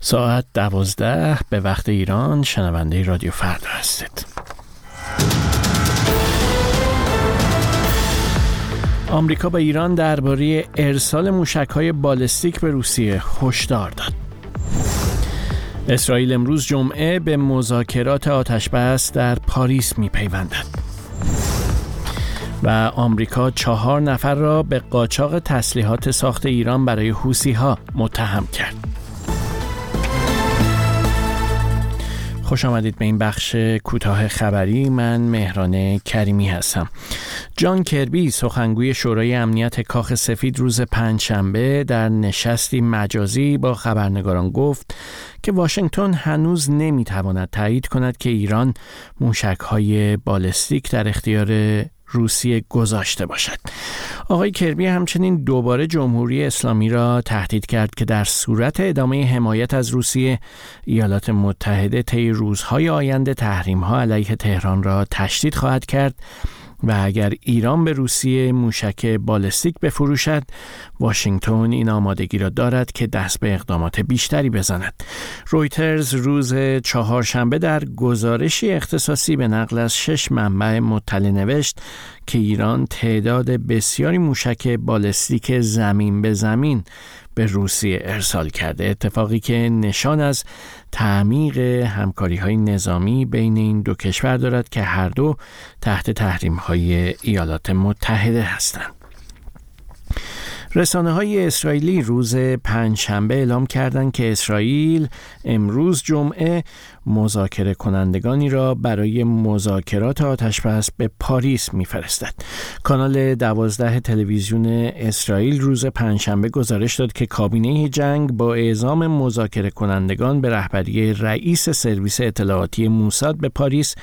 ساعت دوازده به وقت ایران شنونده رادیو فردا هستید آمریکا با ایران درباره ارسال موشک‌های بالستیک به روسیه هشدار داد. اسرائیل امروز جمعه به مذاکرات آتشبس در پاریس میپیوندد. و آمریکا چهار نفر را به قاچاق تسلیحات ساخت ایران برای حوسی متهم کرد. خوش آمدید به این بخش کوتاه خبری. من مهران کریمی هستم. جان کربی سخنگوی شورای امنیت کاخ سفید روز پنجشنبه در نشستی مجازی با خبرنگاران گفت که واشنگتن هنوز نمی‌تواند تایید کند که ایران موشک های بالستیک در اختیار روسیه گذاشته باشد. آقای کربی همچنین دوباره جمهوری اسلامی را تهدید کرد که در صورت ادامه حمایت از روسیه ایالات متحده طی روزهای آینده تحریم ها علیه تهران را تشدید خواهد کرد. و اگر ایران به روسیه موشک بالستیک بفروشد واشنگتن این آمادگی را دارد که دست به اقدامات بیشتری بزند. رویترز روز چهارشنبه در گزارشی اختصاصی به نقل از شش منبع مطلع نوشت که ایران تعداد بسیاری موشک بالستیک زمین به زمین به روسیه ارسال کرده. اتفاقی که نشان از تعمیق همکاری های نظامی بین این دو کشور دارد که هر دو تحت تحریم های ایالات متحده هستند. رسانه های اسرائیلی روز پنجشنبه اعلام کردند که اسرائیل امروز جمعه مذاکره کنندگانی را برای مذاکرات آتشبس به پاریس میفرستد. کانال دوازده تلویزیون اسرائیل روز پنجشنبه گزارش داد که کابینه جنگ با اعزام مذاکره کنندگان به رهبری رئیس سرویس اطلاعاتی موساد به پاریس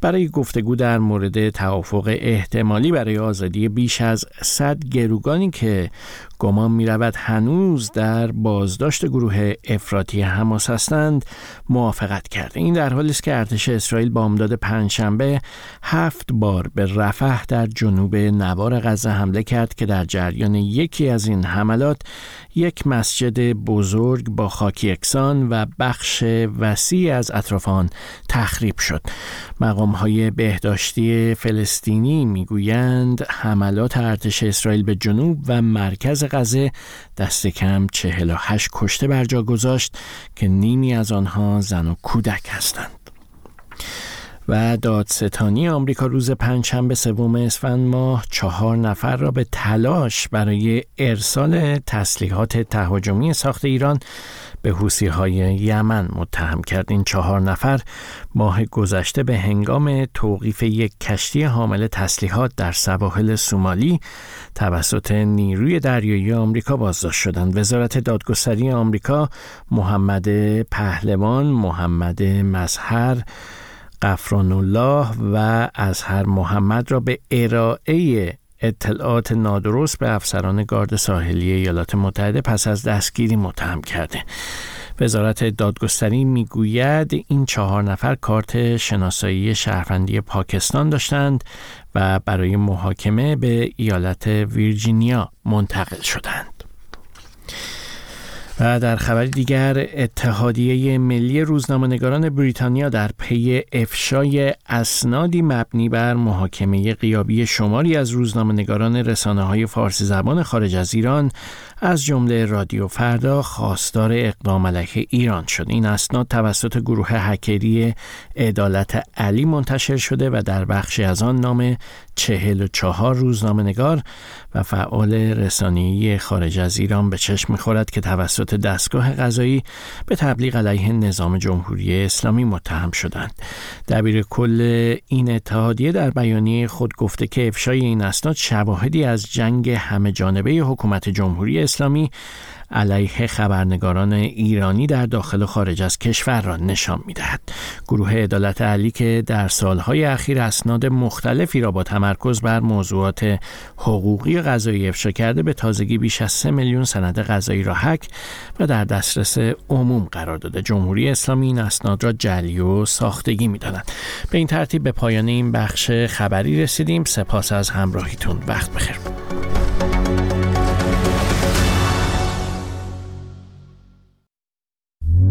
برای گفتگو در مورد توافق احتمالی برای آزادی بیش از 100 گروگانی که گمان می رود هنوز در بازداشت گروه افراطی حماس هستند. موافقت کرده. این در حالی است که ارتش اسرائیل با امداد پنجشنبه هفت بار به رفح در جنوب نوار غزه حمله کرد که در جریان یکی از این حملات یک مسجد بزرگ با خاک یکسان و بخش وسیع از اطراف آن تخریب شد. مقام های بهداشتی فلسطینی می‌گویند حملات ارتش اسرائیل به جنوب و مرکز غزه دست کم 48 کشته بر جا گذاشت که نیمی از آنها زن و کودک هستند. و دادستانی آمریکا روز پنجشنبه سوم اسفند ماه چهار نفر را به تلاش برای ارسال تسلیحات تهاجمی ساخت ایران به حوسی های یمن متهم کرد. این چهار نفر ماه گذشته به هنگام توقیف یک کشتی حامل تسلیحات در سواحل سومالی توسط نیروی دریایی آمریکا بازداشت شدند. وزارت دادگستری آمریکا محمد پهلوان محمد مظهر قفران الله و ازهر محمد را به ارائه اطلاعات نادرست به افسران گارد ساحلی ایالات متحده پس از دستگیری متهم کرده وزارت دادگستری می‌گوید این چهار نفر کارت شناسایی شهروندی پاکستان داشتند و برای محاکمه به ایالت ویرجینیا منتقل شدند. و در خبر دیگر اتحادیه ملی روزنامه‌نگاران بریتانیا در پی افشای اسنادی مبنی بر محاکمه قیابی شماری از روزنامه‌نگاران رسانه‌های فارسی زبان خارج از ایران از جمله رادیو فردا خواستار اقدام علیه ایران شد این اسناد توسط گروه هکری عدالت علی منتشر شده و در بخشی از آن نام چهل و چهار روزنامه نگار و فعال رسانه‌ای خارج از ایران به چشم می‌خورد که توسط دستگاه قضایی به تبلیغ علیه نظام جمهوری اسلامی متهم شدند. دبیر کل این اتحادیه در بیانیه خود گفته که افشای این اسناد شواهدی از جنگ همه جانبه حکومت جمهوری اسلامی علیه خبرنگاران ایرانی در داخل و خارج از کشور را نشان می‌دهد. گروه عدالت علی که در سالهای اخیر اسناد مختلفی را با تمرکز بر موضوعات حقوقی غذایی افشا کرده به تازگی بیش از 3 میلیون سند غذایی را حک و در دسترس عموم قرار داده. جمهوری اسلامی این اسناد را جلی و ساختگی می‌داند. به این ترتیب به پایان این بخش خبری رسیدیم. سپاس از همراهیتون. وقت بخیر.